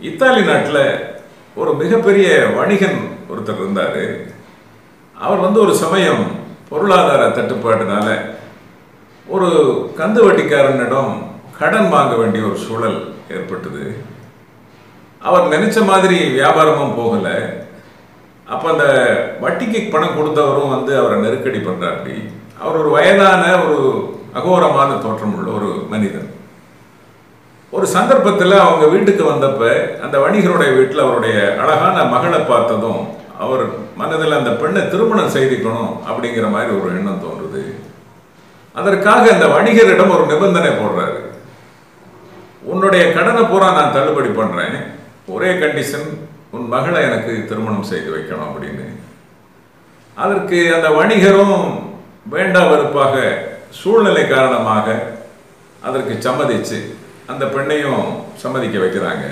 Italy நாட்டில் ஒரு மிகப்பெரிய வணிகன் ஒருத்தர் இருந்தார். அவர் வந்து ஒரு சமயம் பொருளாதார தட்டுப்பாட்டினால ஒரு கந்து வட்டிக்காரனிடம் கடன் வாங்க வேண்டிய ஒரு சூழல் ஏற்பட்டது. அவர் நினைச்ச மாதிரி வியாபாரமும் போகலை. அப்போ அந்த வட்டிக்கு பணம் கொடுத்தவரும் வந்து அவரை நெருக்கடி பண்ணுறாப்படி அவர் ஒரு வயதான ஒரு அகோரமான தோற்றம் உள்ள ஒரு மனிதன். ஒரு சந்தர்ப்பத்தில் அவங்க வீட்டுக்கு வந்தப்ப அந்த வணிகருடைய வீட்டில் அவருடைய அழகான மகளை பார்த்ததும் அவர் மனதில் அந்த பெண்ணை திருமணம் செய்திக்கணும் அப்படிங்கிற மாதிரி ஒரு எண்ணம் தோன்றுது. அதற்காக அந்த வணிகரிடம் ஒரு நிபந்தனை போடுறாரு. உன்னுடைய கடனை பூரா நான் தள்ளுபடி பண்ணுறேன் ஒரே கண்டிஷன் உன் மகளை எனக்கு திருமணம் செய்து வைக்கணும் அப்படின்னு. அதற்கு அந்த வணிகரும் வேண்டா வெறுப்பாக சூழ்நிலை காரணமாக அதற்கு சம்மதிச்சு அந்த பெண்ணையும் சம்மதிக்க வைக்கிறாங்க.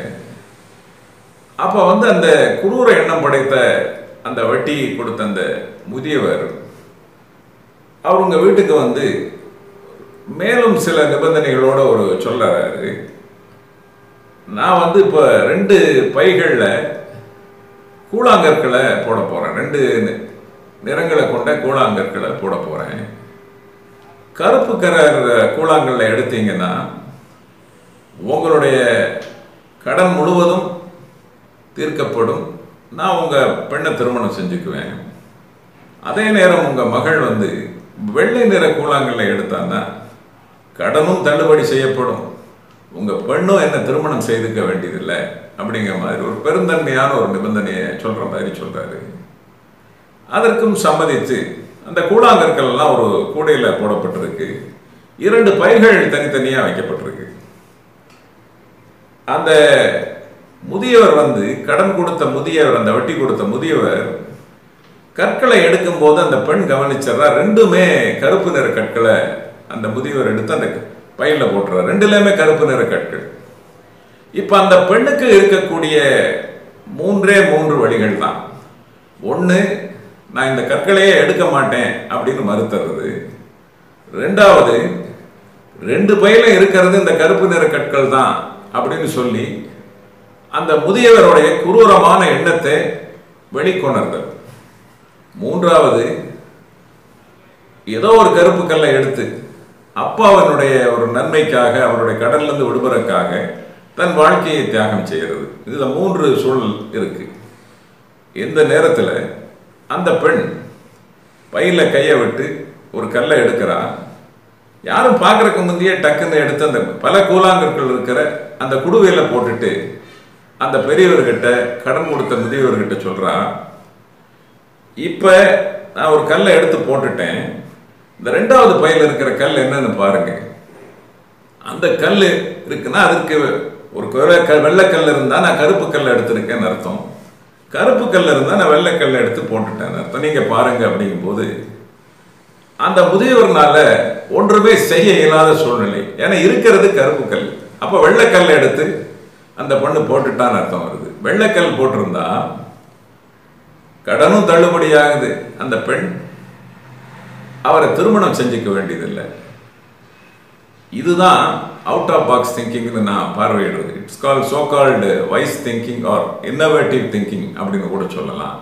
அப்போ வந்து அந்த குரூர எண்ணம் படைத்த அந்த வட்டி கொடுத்த அந்த முதியவர் அவங்க வீட்டுக்கு வந்து மேலும் சில நிபந்தனைகளோட ஒரு சொல்றாரு நான் வந்து இப்போ ரெண்டு பைகளில் கூழாங்கற்களை போட போகிறேன் ரெண்டு நிறங்களை கொண்ட கூழாங்கற்களை போட போகிறேன் கருப்பு கலர் கூழாங்கல்ல எடுத்தீங்கன்னா உங்களுடைய கடன் முழுவதும் தீர்க்கப்படும். நான் உங்கள் பெண்ணை திருமணம் செஞ்சுக்குவேன். அதே நேரம் உங்கள் மகள் வந்து வெள்ளை நிற கூழாங்கல்ல எடுத்தான்னா கடனும் தள்ளுபடி செய்யப்படும். உங்கள் பெண்ணும் என்ன திருமணம் செய்துக்க வேண்டியதில்லை அப்படிங்கிற மாதிரி ஒரு பெருந்தன்மையான ஒரு நிபந்தனையை சொல்கிற மாதிரி சொல்கிறாரு அதற்கும் சம்மதித்து அந்த கூழாங்கற்கள் எல்லாம் ஒரு கூடையில் போடப்பட்டிருக்கு. இரண்டு பைகள் தனித்தனியாக வைக்கப்பட்டிருக்கு. அந்த முதியவர் வந்து கடன் கொடுத்த முதியவர் அந்த வட்டி கொடுத்த முதியவர் கற்களை எடுக்கும்போது அந்த பெண் கவனிச்சதா ரெண்டுமே கருப்பு நிற கற்களை அந்த முதியவர் எடுத்து அந்த பையில போட்டுறார். ரெண்டுலேயுமே கருப்பு நிற கற்கள். இப்போ அந்த பெண்ணுக்கு இருக்கக்கூடிய மூன்றே மூன்று வழிகள் தான். ஒன்று நான் இந்த கற்களையே எடுக்க மாட்டேன் அப்படின்னு மறுத்துறது. ரெண்டாவது ரெண்டு பையில இருக்கிறது இந்த கருப்பு நிற கற்கள் தான். அப்படின்னு சொல்லி அந்த முதியவருடைய குரூரமான எண்ணத்தை வெளிக்கொணர்ந்தது. மூன்றாவது ஏதோ ஒரு கருப்பு கல்லை எடுத்து அப்பாவனுடைய ஒரு நன்மைக்காக அவருடைய கடல்லிருந்து விடுபதற்காக தன் வாழ்க்கையை தியாகம் செய்கிறது. இதில் மூன்று சூழல் இருக்கு. இந்த நேரத்தில் அந்த பெண் பையில் கையை விட்டு ஒரு கல்லை எடுக்கிறா யாரும் பார்க்குறக்கு முந்தையே டக்குன்னு எடுத்து அந்த பல கூழாங்கற்கள் இருக்கிற அந்த குடுவையில் போட்டுட்டு அந்த பெரியவர்கிட்ட கடன் கொடுத்த முதியவர்கிட்ட சொல்கிறான் இப்போ நான் ஒரு கல்லை எடுத்து போட்டுட்டேன். இந்த ரெண்டாவது பையில் இருக்கிற கல் என்னன்னு பாருங்க. அந்த கல் இருக்குன்னா அதுக்கு ஒரு க- வெள்ளைக்கல் இருந்தால் நான் கருப்பு கல் எடுத்திருக்கேன்னு அர்த்தம். கருப்பு கல் இருந்தால் நான் வெள்ளைக்கல் எடுத்து போட்டுட்டேன்னு அர்த்தம். நீங்கள் பாருங்க அப்படிங்கும்போது அந்த முதியவர்னால ஒன்றுமே செய்ய இயலாத சூழ்நிலை. ஏன்னா இருக்கிறது கருப்பு கல். அப்ப வெள்ளைக்கல் எடுத்து அந்த பொண்ணு போட்டுட்டான்னு அர்த்தம் வருது. வெள்ளைக்கல் போட்டிருந்தா கடனும் தள்ளுபடியாகுது. அந்த பெண் அவரை திருமணம் செஞ்சுக்க வேண்டியதில்லை. இதுதான் அவுட் ஆஃப் பாக்ஸ் திங்கிங்னு நான் பார்வையிடுறது it's call so called wise thinking or innovative thinking அப்படின்னு கூட சொல்லலாம்.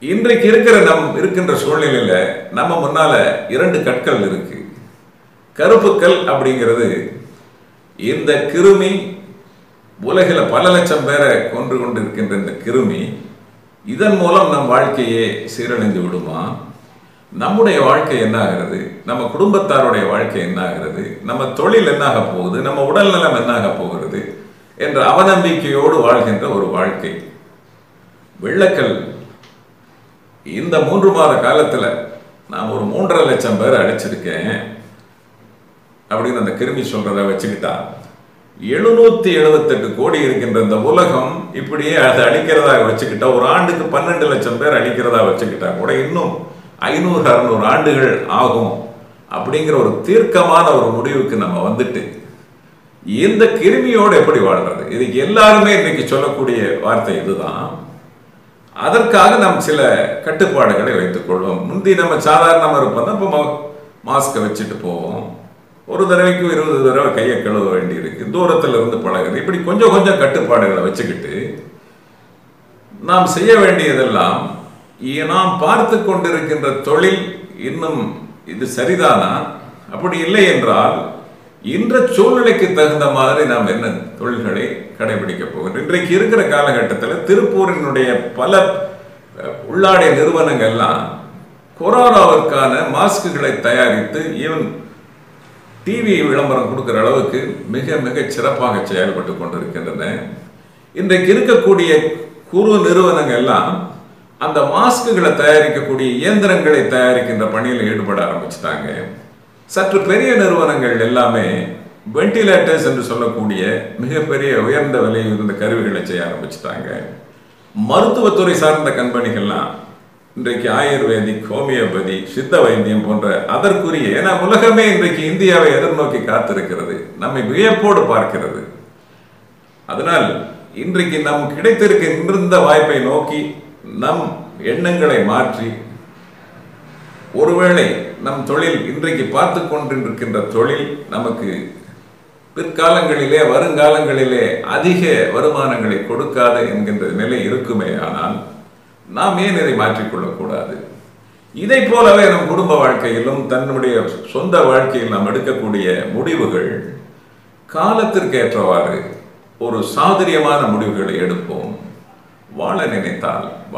இன்றைக்கு இருக்கிற நம் இருக்கின்ற சூழ்நிலையில் நம்ம முன்னால் இரண்டு கற்கள் இருக்கு. கருப்புக்கல் அப்படிங்கிறது இந்த கிருமி உலகில் பல லட்சம் பேரை கொன்று கொண்டு இருக்கின்ற இந்த கிருமி இதன் மூலம் நம் வாழ்க்கையே சீரழிந்து விடுமா? நம்முடைய வாழ்க்கை என்ன ஆகிறது நம்ம குடும்பத்தாருடைய வாழ்க்கை என்ன ஆகிறது நம்ம தொழில் என்னாக போகுது? நம்ம உடல் நலம் என்னாக போகிறது? என்ற அவநம்பிக்கையோடு வாழ்கின்ற ஒரு வாழ்க்கை. வெள்ளக்கல் இந்த மூன்று மாத காலத்தில் நான் ஒரு மூன்றரை லட்சம் பேர் அடிச்சிருக்கேன் அப்படின்னு அந்த கிருமி சொல்றத வச்சுக்கிட்டா எழுநூத்தி எழுபத்தெட்டு கோடி இருக்கின்ற இந்த உலகம் இப்படியே அதை அழிக்கிறதா வச்சுக்கிட்டா ஒரு ஆண்டுக்கு பன்னெண்டு லட்சம் பேர் அழிக்கிறதா வச்சுக்கிட்டா கூட இன்னும் ஐநூறு அறுநூறு ஆண்டுகள் ஆகும் அப்படிங்கிற ஒரு தீர்க்கமான ஒரு முடிவுக்கு நம்ம வந்துட்டு இந்த கிருமியோடு எப்படி வாழ்றது? இதுக்கு எல்லாருமே இன்னைக்கு சொல்லக்கூடிய வார்த்தை இதுதான். அதற்காக நாம் சில கட்டுப்பாடுகளை வைத்துக் கொள்வோம். முந்தி நம்ம சாதாரணமாக இருப்போம். இப்போ மாஸ்கை வச்சுட்டு போவோம். ஒரு தடவைக்கு இருபது தடவை கையை கழுவ வேண்டியிருக்கு. தூரத்தில் இருந்து பழகுது இப்படி கொஞ்சம் கொஞ்சம் கட்டுப்பாடுகளை வச்சுக்கிட்டு நாம் செய்ய வேண்டியதெல்லாம் நாம் பார்த்து கொண்டிருக்கின்ற தொழில் இன்னும் இது சரிதானா? அப்படி இல்லை என்றால் இன்ற சூழ்நிலைக்கு தகுந்த மாதிரி நாம் என்ன தொழில்களை கடைபிடிக்க போகிறது இன்றைக்கு இருக்கிற காலகட்டத்தில் திருப்பூரினுடைய பல உள்ளாடை நிறுவனங்கள்லாம் கொரோனாவிற்கான மாஸ்க்குகளை தயாரித்து ஈவன் டிவி விளம்பரம் கொடுக்குற அளவுக்கு மிக மிக சிறப்பாக செயல்பட்டு கொண்டிருக்கின்றன. இன்றைக்கு இருக்கக்கூடிய குறு நிறுவனங்கள் எல்லாம் அந்த மாஸ்க்குகளை தயாரிக்கக்கூடிய இயந்திரங்களை தயாரிக்கின்ற பணியில் ஈடுபட ஆரம்பிச்சிட்டாங்க. சற்று பெரிய நிறுவனங்கள் எல்லாமே வெண்டிலேட்டர்ஸ் என்று சொல்லக்கூடிய மிகப்பெரிய உயர்ந்த விலையில் இருந்த கருவிகளை செய்ய ஆரம்பிச்சிட்டாங்க. மருத்துவத்துறை சார்ந்த கம்பெனிகள்லாம் இன்றைக்கு ஆயுர்வேதிக் ஹோமியோபதி சித்த வைத்தியம் போன்ற அதற்குரிய ஏன்னா உலகமே இன்றைக்கு இந்தியாவை எதிர்நோக்கி காத்திருக்கிறது. நம்மை வியப்போடு பார்க்கிறது. அதனால் இன்றைக்கு நம் கிடைத்திருக்கின்ற வாய்ப்பை நோக்கி நம் எண்ணங்களை மாற்றி ஒருவேளை நம் தொழில் இன்றைக்கு பார்த்து கொண்டிருக்கின்ற தொழில் நமக்கு பிற்காலங்களிலே வருங்காலங்களிலே அதிக வருமானங்களை கொடுக்காது என்கின்ற நிலை இருக்குமே ஆனால் நாம் ஏன் இதை மாற்றிக்கொள்ளக்கூடாது? இதை போலவே நம் குடும்ப வாழ்க்கையிலும் தன்னுடைய சொந்த வாழ்க்கையில் நாம் எடுக்கக்கூடிய முடிவுகள் காலத்திற்கு ஏற்றவாறு ஒரு சாதுரியமான முடிவுகளை எடுப்போம். வாழ நினைத்தால்